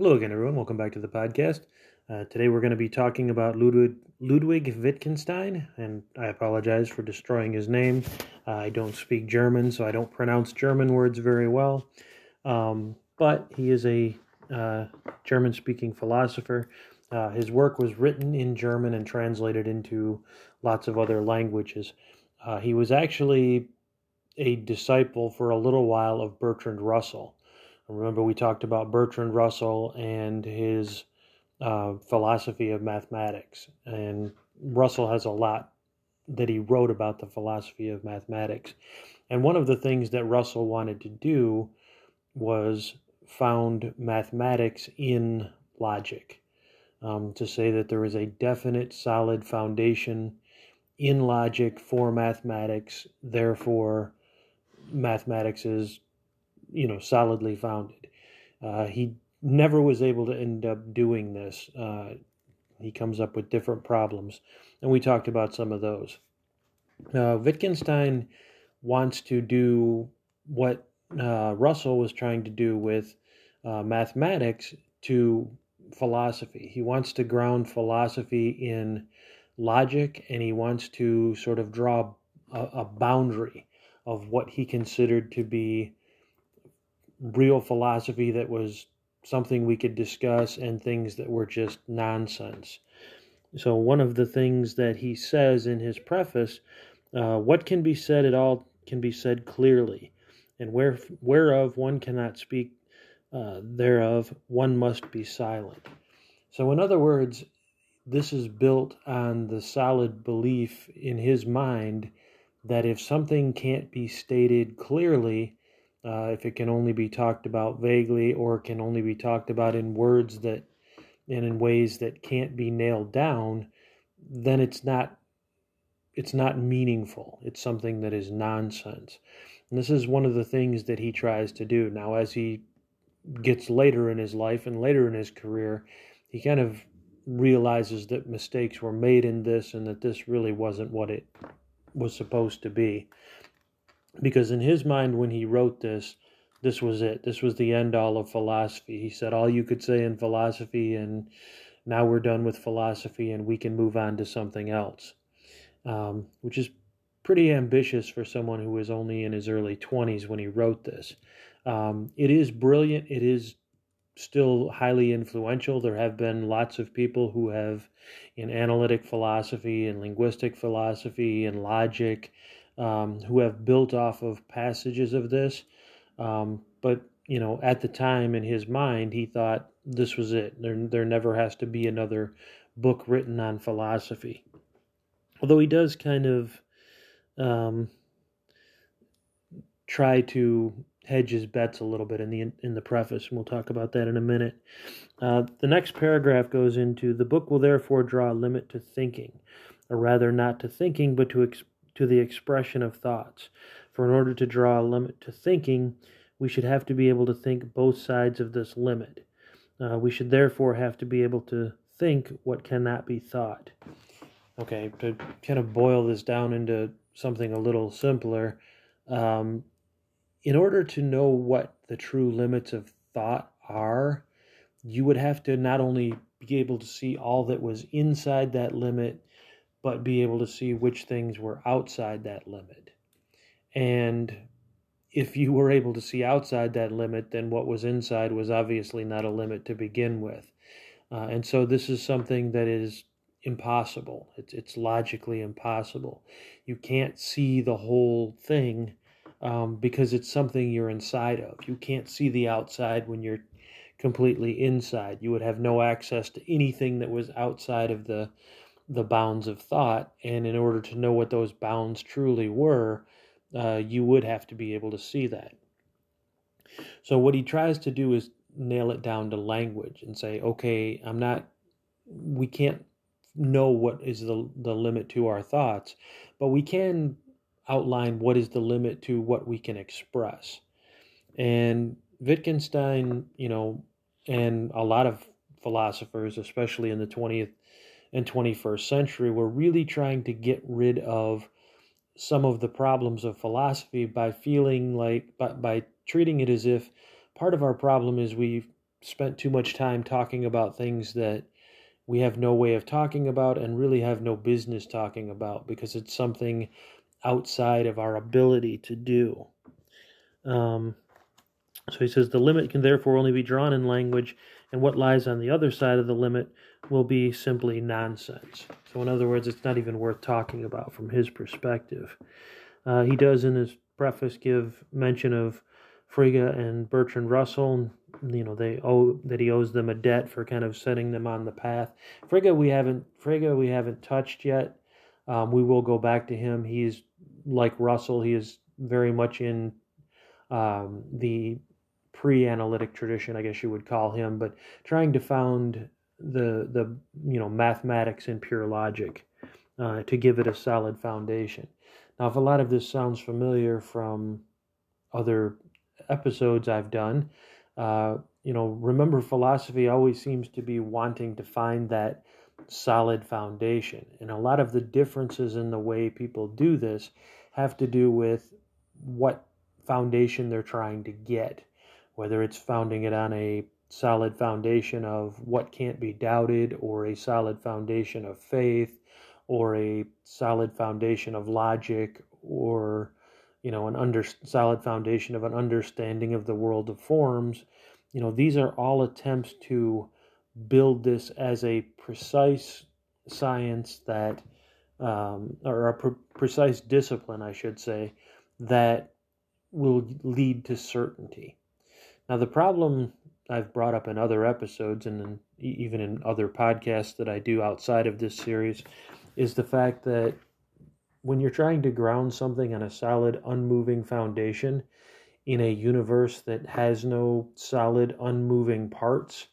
Hello again, everyone. Welcome back to the podcast. Uh, today we're going to be talking about Ludwig, Ludwig Wittgenstein, and I apologize for destroying his name. Uh, I don't speak German, so I don't pronounce German words very well. Um, but he is a uh, German speaking philosopher. Uh, his work was written in German and translated into lots of other languages. Uh, he was actually a disciple for a little while of Bertrand Russell. Remember, we talked about Bertrand Russell and his uh, philosophy of mathematics. And Russell has a lot that he wrote about the philosophy of mathematics. And one of the things that Russell wanted to do was found mathematics in logic. Um, to say that there is a definite, solid foundation in logic for mathematics, therefore, mathematics is you know solidly founded. Uh, he never was able to end up doing this. Uh, he comes up with different problems, and we talked about some of those. Uh, Wittgenstein wants to do what uh, Russell was trying to do with uh, mathematics to philosophy. He wants to ground philosophy in logic, and he wants to sort of draw a, a boundary of what he considered to be real philosophy that was something we could discuss and things that were just nonsense. So, one of the things that he says in his preface uh, what can be said at all can be said clearly, and where, whereof one cannot speak, uh, thereof one must be silent. So, in other words, this is built on the solid belief in his mind that if something can't be stated clearly, uh, if it can only be talked about vaguely or can only be talked about in words that and in ways that can't be nailed down, then it's not it's not meaningful. It's something that is nonsense. And this is one of the things that he tries to do. Now as he gets later in his life and later in his career, he kind of realizes that mistakes were made in this and that this really wasn't what it was supposed to be because in his mind when he wrote this this was it. This was the end all of philosophy. He said all you could say in philosophy and now we're done with philosophy and we can move on to something else. Um, which is pretty ambitious for someone who was only in his early 20s when he wrote this. Um, it is brilliant. It is still highly influential. There have been lots of people who have in analytic philosophy and linguistic philosophy and logic um, who have built off of passages of this. Um, but you know, at the time in his mind, he thought this was it. There, there never has to be another book written on philosophy. Although he does kind of um, try to hedge his bets a little bit in the in the preface, and we'll talk about that in a minute. Uh, the next paragraph goes into the book will therefore draw a limit to thinking, or rather, not to thinking, but to to the expression of thoughts. For in order to draw a limit to thinking, we should have to be able to think both sides of this limit. Uh, we should therefore have to be able to think what cannot be thought. Okay, to kind of boil this down into something a little simpler, um, in order to know what the true limits of thought are, you would have to not only be able to see all that was inside that limit, but be able to see which things were outside that limit. And if you were able to see outside that limit, then what was inside was obviously not a limit to begin with. Uh, and so this is something that is impossible. It's, it's logically impossible. You can't see the whole thing um, because it's something you're inside of. You can't see the outside when you're completely inside. You would have no access to anything that was outside of the the bounds of thought. And in order to know what those bounds truly were, uh, you would have to be able to see that. So, what he tries to do is nail it down to language and say, okay, I'm not, we can't know what is the, the limit to our thoughts, but we can outline what is the limit to what we can express. And Wittgenstein, you know, and a lot of philosophers, especially in the 20th and 21st century, we're really trying to get rid of some of the problems of philosophy by feeling like by, by treating it as if part of our problem is we've spent too much time talking about things that we have no way of talking about and really have no business talking about because it's something outside of our ability to do. Um, so he says the limit can therefore only be drawn in language, and what lies on the other side of the limit will be simply nonsense. So, in other words, it's not even worth talking about from his perspective. Uh, he does in his preface give mention of Frege and Bertrand Russell. You know, they owe that he owes them a debt for kind of setting them on the path. Frege we haven't Frege we haven't touched yet. Um, we will go back to him. He's like Russell. He is very much in um, the pre-analytic tradition, I guess you would call him, but trying to found the the you know mathematics and pure logic uh, to give it a solid foundation. Now, if a lot of this sounds familiar from other episodes I've done, uh, you know, remember philosophy always seems to be wanting to find that solid foundation, and a lot of the differences in the way people do this have to do with what foundation they're trying to get, whether it's founding it on a solid foundation of what can't be doubted, or a solid foundation of faith, or a solid foundation of logic, or you know an under solid foundation of an understanding of the world of forms. You know these are all attempts to build this as a precise science that, um, or a pre- precise discipline, I should say, that will lead to certainty. Now, the problem I've brought up in other episodes and in, even in other podcasts that I do outside of this series is the fact that when you're trying to ground something on a solid, unmoving foundation in a universe that has no solid, unmoving parts,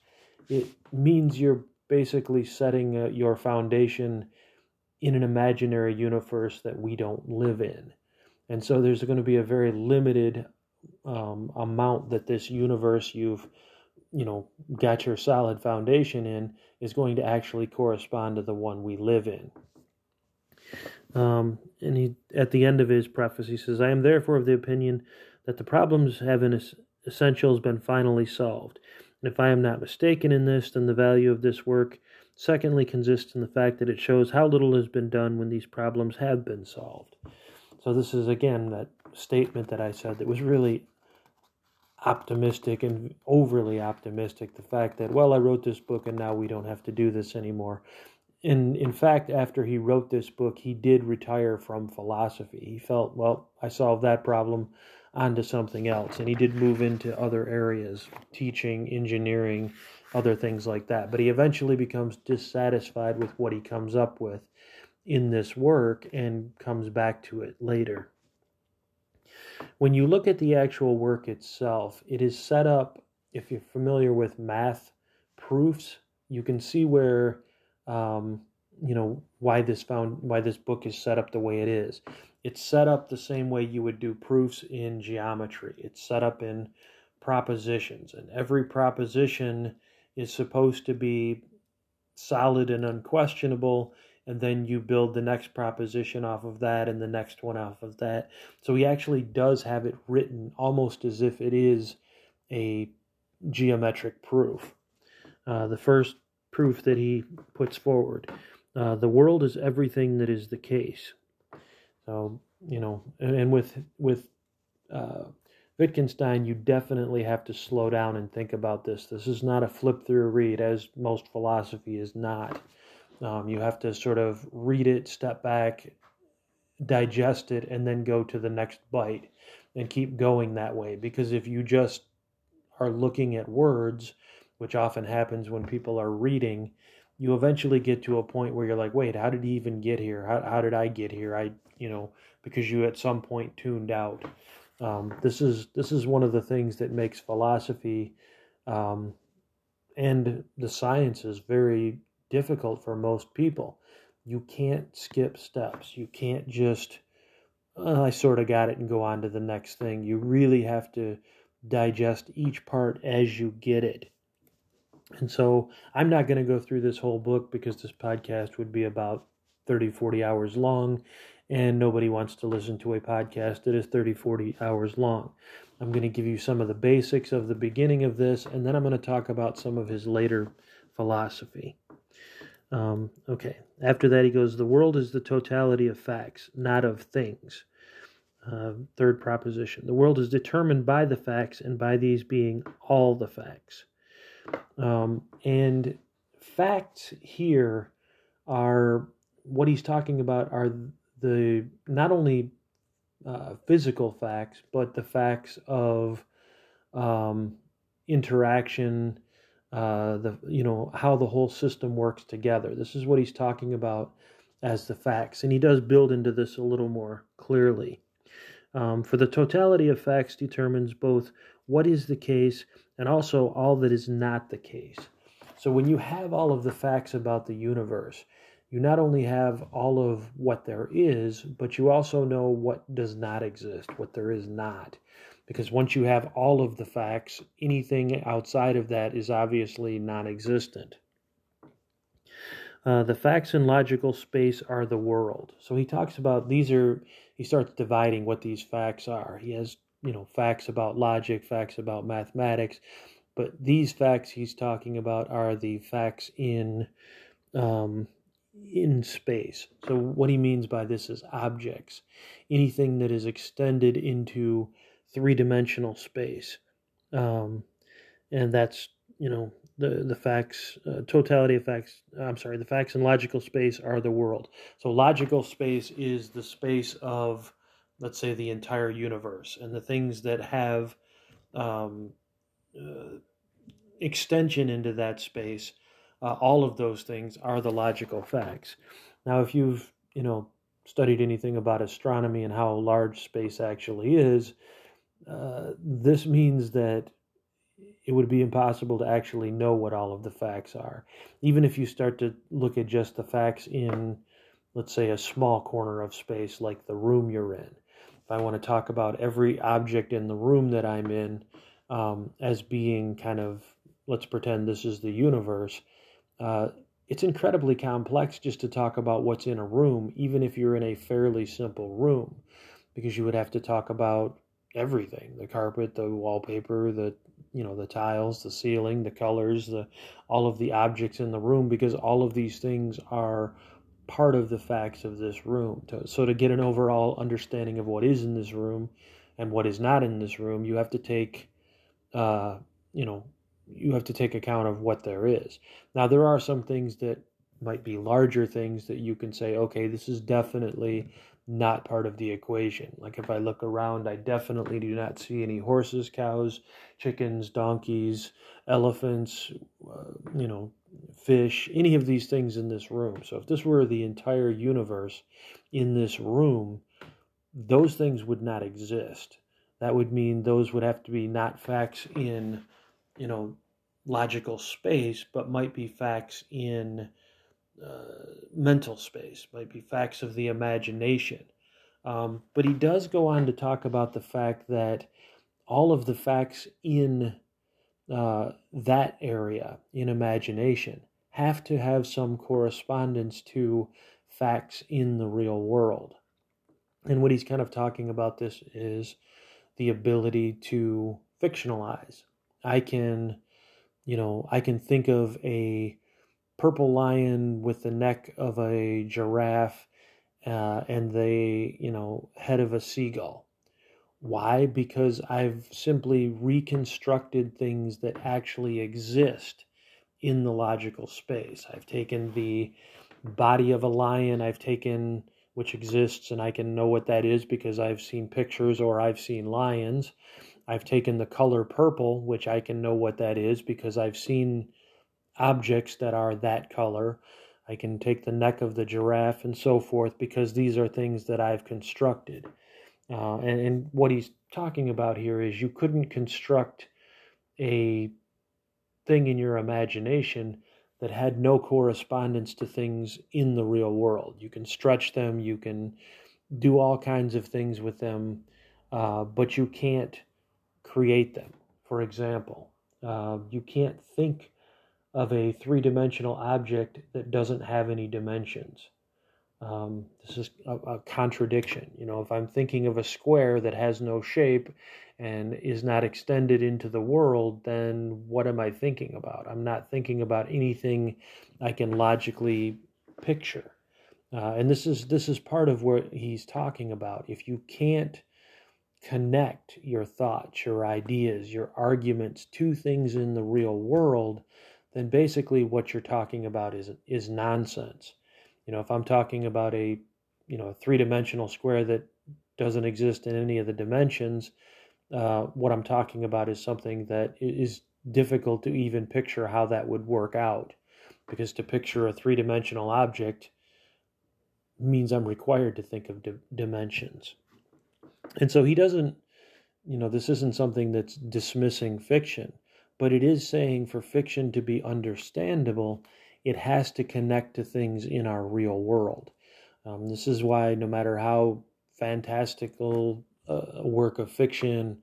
it means you're basically setting uh, your foundation in an imaginary universe that we don't live in. And so there's going to be a very limited um, amount that this universe you've you know got your solid foundation in is going to actually correspond to the one we live in. Um, and he at the end of his preface he says, "I am therefore of the opinion that the problems have in essentials been finally solved. And if I am not mistaken in this, then the value of this work." Secondly, consists in the fact that it shows how little has been done when these problems have been solved. So this is again that statement that I said that was really optimistic and overly optimistic. The fact that well, I wrote this book and now we don't have to do this anymore. In in fact, after he wrote this book, he did retire from philosophy. He felt well, I solved that problem onto something else, and he did move into other areas, teaching, engineering, other things like that. But he eventually becomes dissatisfied with what he comes up with in this work and comes back to it later. When you look at the actual work itself, it is set up, if you're familiar with math proofs, you can see where, um, you know, why this found why this book is set up the way it is. It's set up the same way you would do proofs in geometry. It's set up in propositions, and every proposition is supposed to be solid and unquestionable and then you build the next proposition off of that and the next one off of that. So he actually does have it written almost as if it is a geometric proof. Uh, the first proof that he puts forward uh, the world is everything that is the case. So, you know, and, and with, with, uh, Wittgenstein, you definitely have to slow down and think about this. This is not a flip through read, as most philosophy is not. Um, you have to sort of read it, step back, digest it, and then go to the next bite and keep going that way. Because if you just are looking at words, which often happens when people are reading, you eventually get to a point where you're like, wait, how did he even get here? How, how did I get here? I, you know, because you at some point tuned out. Um, this is this is one of the things that makes philosophy um, and the sciences very difficult for most people. You can't skip steps. You can't just, oh, I sort of got it and go on to the next thing. You really have to digest each part as you get it. And so I'm not going to go through this whole book because this podcast would be about 30, 40 hours long, and nobody wants to listen to a podcast that is 30, 40 hours long. I'm going to give you some of the basics of the beginning of this, and then I'm going to talk about some of his later philosophy. Um, okay, after that, he goes, The world is the totality of facts, not of things. Uh, third proposition. The world is determined by the facts, and by these being all the facts. Um, and facts here are what he's talking about are the not only uh, physical facts, but the facts of um, interaction, uh, the you know how the whole system works together. This is what he's talking about as the facts, and he does build into this a little more clearly. Um, for the totality of facts determines both what is the case and also all that is not the case. So when you have all of the facts about the universe, you not only have all of what there is, but you also know what does not exist, what there is not. Because once you have all of the facts, anything outside of that is obviously non existent. Uh, the facts in logical space are the world. So he talks about these are, he starts dividing what these facts are. He has, you know, facts about logic, facts about mathematics, but these facts he's talking about are the facts in um, in space. So, what he means by this is objects, anything that is extended into three dimensional space. Um, and that's, you know, the, the facts, uh, totality of facts, I'm sorry, the facts in logical space are the world. So, logical space is the space of, let's say, the entire universe and the things that have um, uh, extension into that space uh, all of those things are the logical facts. Now, if you've you know studied anything about astronomy and how large space actually is, uh, this means that it would be impossible to actually know what all of the facts are. Even if you start to look at just the facts in, let's say, a small corner of space like the room you're in. If I want to talk about every object in the room that I'm in um, as being kind of, let's pretend this is the universe, uh, it's incredibly complex just to talk about what's in a room, even if you're in a fairly simple room, because you would have to talk about everything the carpet, the wallpaper, the you know the tiles the ceiling the colors the all of the objects in the room because all of these things are part of the facts of this room so to get an overall understanding of what is in this room and what is not in this room you have to take uh, you know you have to take account of what there is. Now, there are some things that might be larger things that you can say, okay, this is definitely not part of the equation. Like if I look around, I definitely do not see any horses, cows, chickens, donkeys, elephants, uh, you know, fish, any of these things in this room. So if this were the entire universe in this room, those things would not exist. That would mean those would have to be not facts in you know, logical space, but might be facts in uh, mental space, might be facts of the imagination. Um, but he does go on to talk about the fact that all of the facts in uh, that area, in imagination, have to have some correspondence to facts in the real world. And what he's kind of talking about this is the ability to fictionalize I can, you know, I can think of a purple lion with the neck of a giraffe uh, and the, you know, head of a seagull. Why? Because I've simply reconstructed things that actually exist in the logical space. I've taken the body of a lion, I've taken which exists, and I can know what that is because I've seen pictures or I've seen lions. I've taken the color purple, which I can know what that is because I've seen objects that are that color. I can take the neck of the giraffe and so forth because these are things that I've constructed. Uh, and, and what he's talking about here is you couldn't construct a thing in your imagination that had no correspondence to things in the real world. You can stretch them, you can do all kinds of things with them, uh, but you can't create them. For example, uh, you can't think of a three dimensional object that doesn't have any dimensions. Um, this is a, a, contradiction. You know, if I'm thinking of a square that has no shape and is not extended into the world, then what am I thinking about? I'm not thinking about anything I can logically picture. Uh, and this is this is part of what he's talking about. If you can't connect your thoughts, your ideas, your arguments to things in the real world, then basically what you're talking about is is nonsense. You know, if I'm talking about a you know a three-dimensional square that doesn't exist in any of the dimensions, uh, what I'm talking about is something that is difficult to even picture how that would work out, because to picture a three-dimensional object means I'm required to think of di- dimensions. And so he doesn't, you know, this isn't something that's dismissing fiction, but it is saying for fiction to be understandable, it has to connect to things in our real world. Um, this is why, no matter how fantastical a work of fiction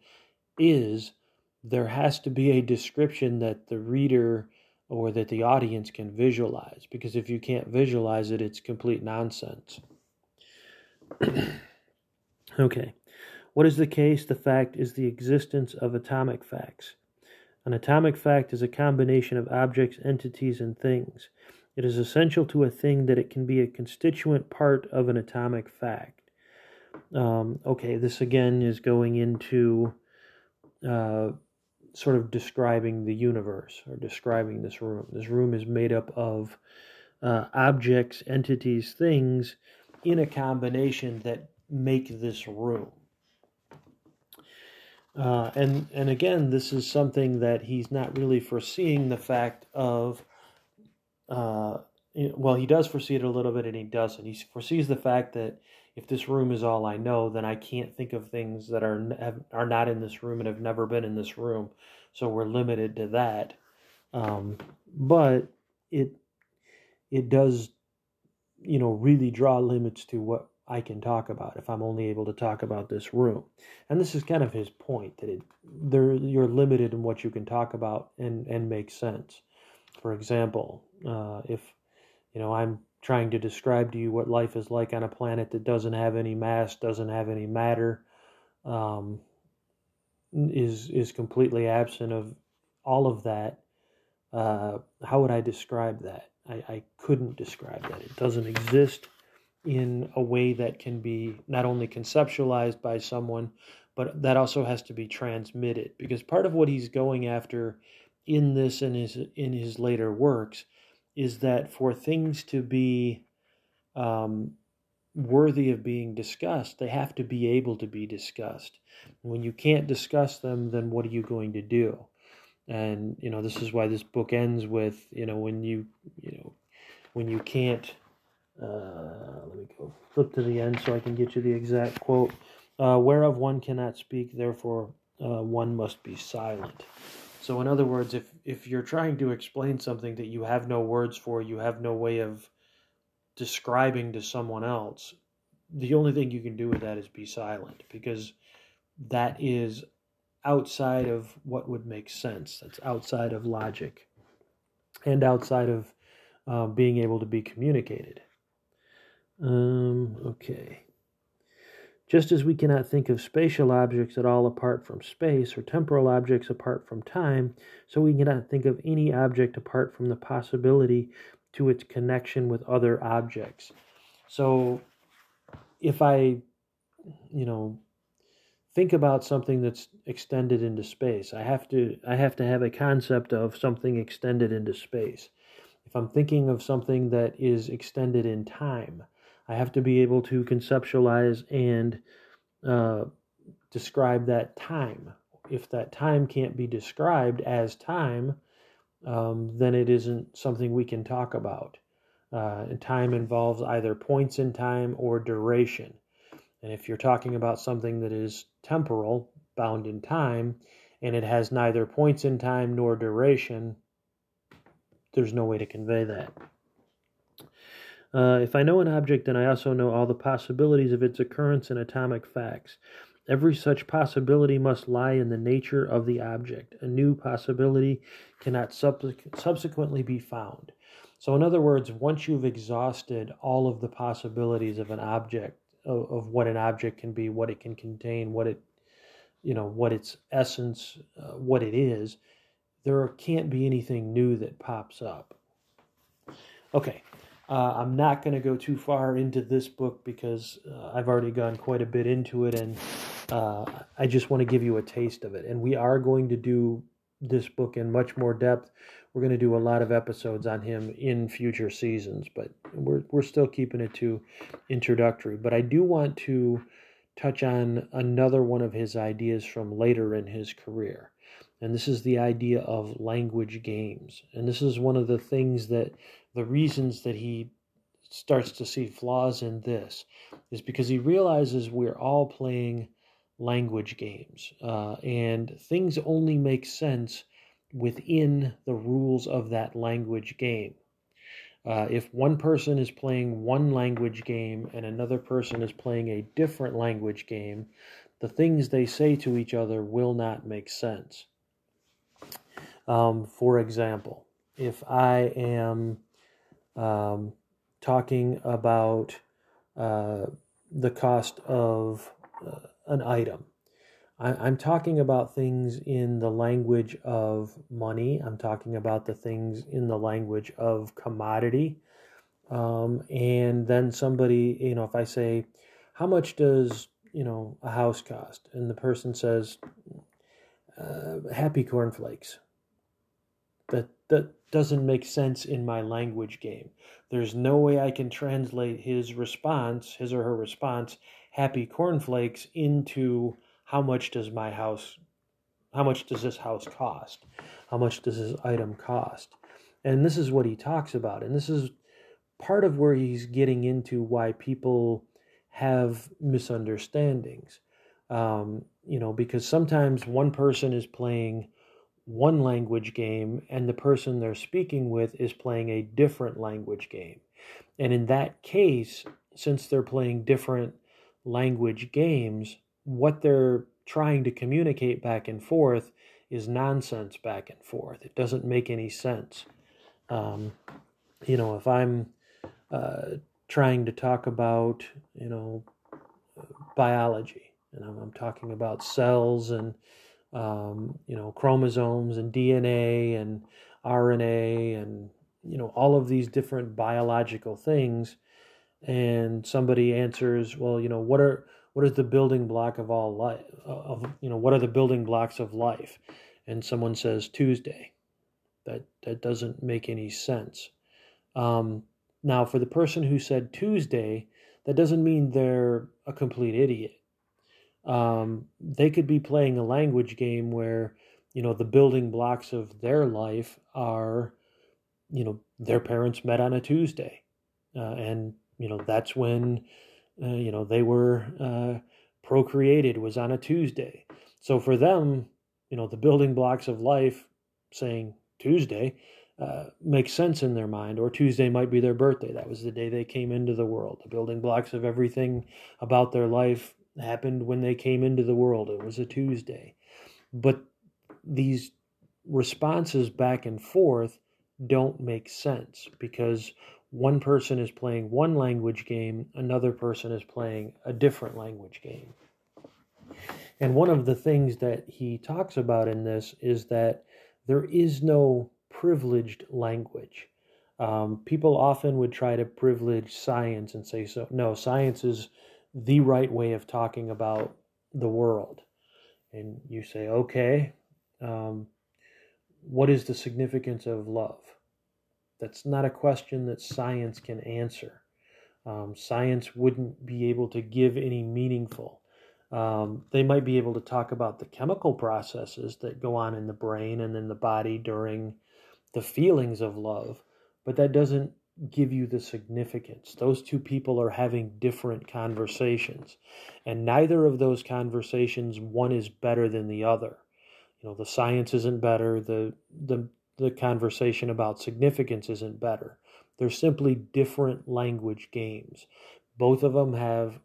is, there has to be a description that the reader or that the audience can visualize. Because if you can't visualize it, it's complete nonsense. okay. What is the case? The fact is the existence of atomic facts. An atomic fact is a combination of objects, entities, and things. It is essential to a thing that it can be a constituent part of an atomic fact. Um, okay, this again is going into uh, sort of describing the universe or describing this room. This room is made up of uh, objects, entities, things in a combination that make this room. Uh, and and again, this is something that he's not really foreseeing the fact of. Uh, well, he does foresee it a little bit, and he doesn't. He foresees the fact that if this room is all I know, then I can't think of things that are have, are not in this room and have never been in this room. So we're limited to that. Um, but it it does, you know, really draw limits to what I can talk about if I'm only able to talk about this room. And this is kind of his point that it there you're limited in what you can talk about and and make sense. For example, uh, if you know I'm trying to describe to you what life is like on a planet that doesn't have any mass, doesn't have any matter, um, is is completely absent of all of that. Uh, how would I describe that? I, I couldn't describe that. It doesn't exist in a way that can be not only conceptualized by someone, but that also has to be transmitted. Because part of what he's going after in this and his in his later works is that for things to be um, worthy of being discussed, they have to be able to be discussed. When you can't discuss them, then what are you going to do? And you know this is why this book ends with you know when you you know when you can't uh, let me go flip to the end so I can get you the exact quote. Uh, whereof one cannot speak, therefore uh, one must be silent. So, in other words, if if you're trying to explain something that you have no words for, you have no way of describing to someone else, the only thing you can do with that is be silent because that is outside of what would make sense. That's outside of logic and outside of uh, being able to be communicated. Um, okay. Just as we cannot think of spatial objects at all apart from space or temporal objects apart from time, so we cannot think of any object apart from the possibility to its connection with other objects. So if I, you know, think about something that's extended into space, I have to I have to have a concept of something extended into space. If I'm thinking of something that is extended in time, I have to be able to conceptualize and uh, describe that time. If that time can't be described as time, um, then it isn't something we can talk about. Uh, and time involves either points in time or duration. And if you're talking about something that is temporal, bound in time, and it has neither points in time nor duration, there's no way to convey that. Uh, if I know an object, then I also know all the possibilities of its occurrence in atomic facts. Every such possibility must lie in the nature of the object. A new possibility cannot subsequently be found. So, in other words, once you've exhausted all of the possibilities of an object, of, of what an object can be, what it can contain, what it, you know, what its essence, uh, what it is, there can't be anything new that pops up. Okay, uh, I'm not going to go too far into this book because uh, I've already gone quite a bit into it, and uh, I just want to give you a taste of it. And we are going to do this book in much more depth. We're going to do a lot of episodes on him in future seasons, but we're we're still keeping it to introductory. But I do want to touch on another one of his ideas from later in his career. And this is the idea of language games. And this is one of the things that the reasons that he starts to see flaws in this is because he realizes we're all playing language games. Uh, and things only make sense within the rules of that language game. Uh, if one person is playing one language game and another person is playing a different language game, the things they say to each other will not make sense. Um, for example, if I am um, talking about uh, the cost of uh, an item. I, am talking about things in the language of money. I'm talking about the things in the language of commodity. Um, and then somebody, you know, if I say, how much does, you know, a house cost? And the person says, uh, happy cornflakes. That, that doesn't make sense in my language game. There's no way I can translate his response, his or her response, happy cornflakes, into how much does my house, how much does this house cost? How much does this item cost? And this is what he talks about. And this is part of where he's getting into why people have misunderstandings. Um, you know, because sometimes one person is playing one language game and the person they're speaking with is playing a different language game. And in that case, since they're playing different language games, what they're trying to communicate back and forth is nonsense back and forth. It doesn't make any sense. Um, you know, if I'm uh, trying to talk about, you know, biology, and I'm, I'm talking about cells and um, you know, chromosomes and DNA and RNA and, you know, all of these different biological things. And somebody answers, well, you know, what are, what is the building block of all life of, you know, what are the building blocks of life? And someone says Tuesday. That, that doesn't make any sense. Um, now, for the person who said Tuesday, that doesn't mean they're a complete idiot um, they could be playing a language game where you know the building blocks of their life are you know their parents met on a tuesday uh, and you know that's when uh, you know they were uh, procreated was on a tuesday so for them you know the building blocks of life saying tuesday uh, makes sense in their mind, or Tuesday might be their birthday. That was the day they came into the world. The building blocks of everything about their life happened when they came into the world. It was a Tuesday. But these responses back and forth don't make sense because one person is playing one language game, another person is playing a different language game. And one of the things that he talks about in this is that there is no privileged language. Um, people often would try to privilege science and say, so no, science is the right way of talking about the world. And you say, okay, um, what is the significance of love? That's not a question that science can answer. Um, science wouldn't be able to give any meaningful. Um, they might be able to talk about the chemical processes that go on in the brain and in the body during the feelings of love, but that doesn't give you the significance. Those two people are having different conversations, and neither of those conversations one is better than the other. You know, the science isn't better, the the the conversation about significance isn't better. They're simply different language games. Both of them have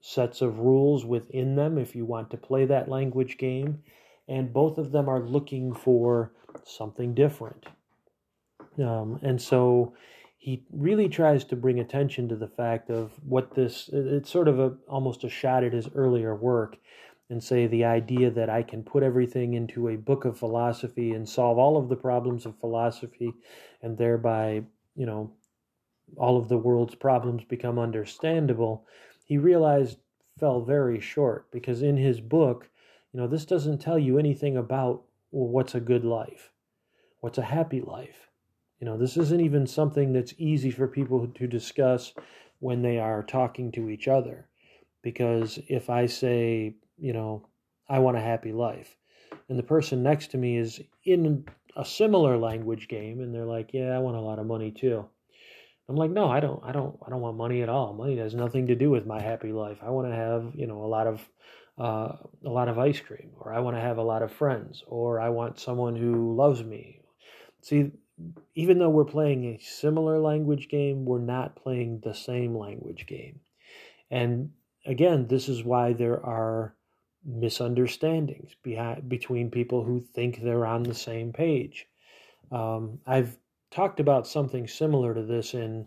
sets of rules within them if you want to play that language game, and both of them are looking for something different. Um, and so he really tries to bring attention to the fact of what this it's sort of a almost a shot at his earlier work and say the idea that I can put everything into a book of philosophy and solve all of the problems of philosophy and thereby, you know, all of the world's problems become understandable, he realized fell very short because in his book, you know, this doesn't tell you anything about well, what's a good life, what's a happy life. You know, this isn't even something that's easy for people to discuss when they are talking to each other. Because if I say, you know, I want a happy life. And the person next to me is in a similar language game and they're like, yeah, I want a lot of money too. I'm like, no, I don't, I don't, I don't want money at all. Money has nothing to do with my happy life. I want to have, you know, a lot of, uh, a lot of ice cream, or I want to have a lot of friends, or I want someone who loves me. See, even though we're playing a similar language game, we're not playing the same language game. And again, this is why there are misunderstandings behind, between people who think they're on the same page. Um, I've talked about something similar to this in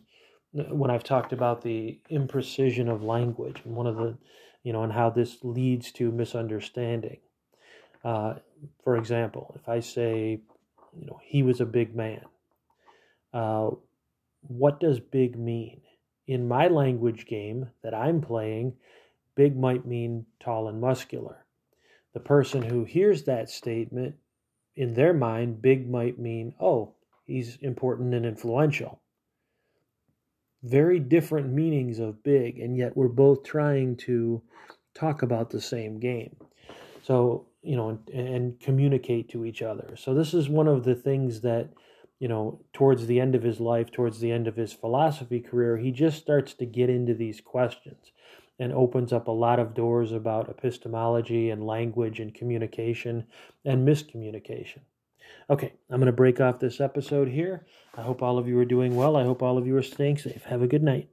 when I've talked about the imprecision of language and one of the, you know, and how this leads to misunderstanding. Uh, for example, if I say, you know, he was a big man, uh, what does big mean? In my language game that I'm playing, Big might mean tall and muscular. The person who hears that statement, in their mind, big might mean, oh, he's important and influential. Very different meanings of big, and yet we're both trying to talk about the same game. So, you know, and, and communicate to each other. So, this is one of the things that you know, towards the end of his life, towards the end of his philosophy career, he just starts to get into these questions and opens up a lot of doors about epistemology and language and communication and miscommunication. Okay, I'm going to break off this episode here. I hope all of you are doing well. I hope all of you are staying safe. Have a good night.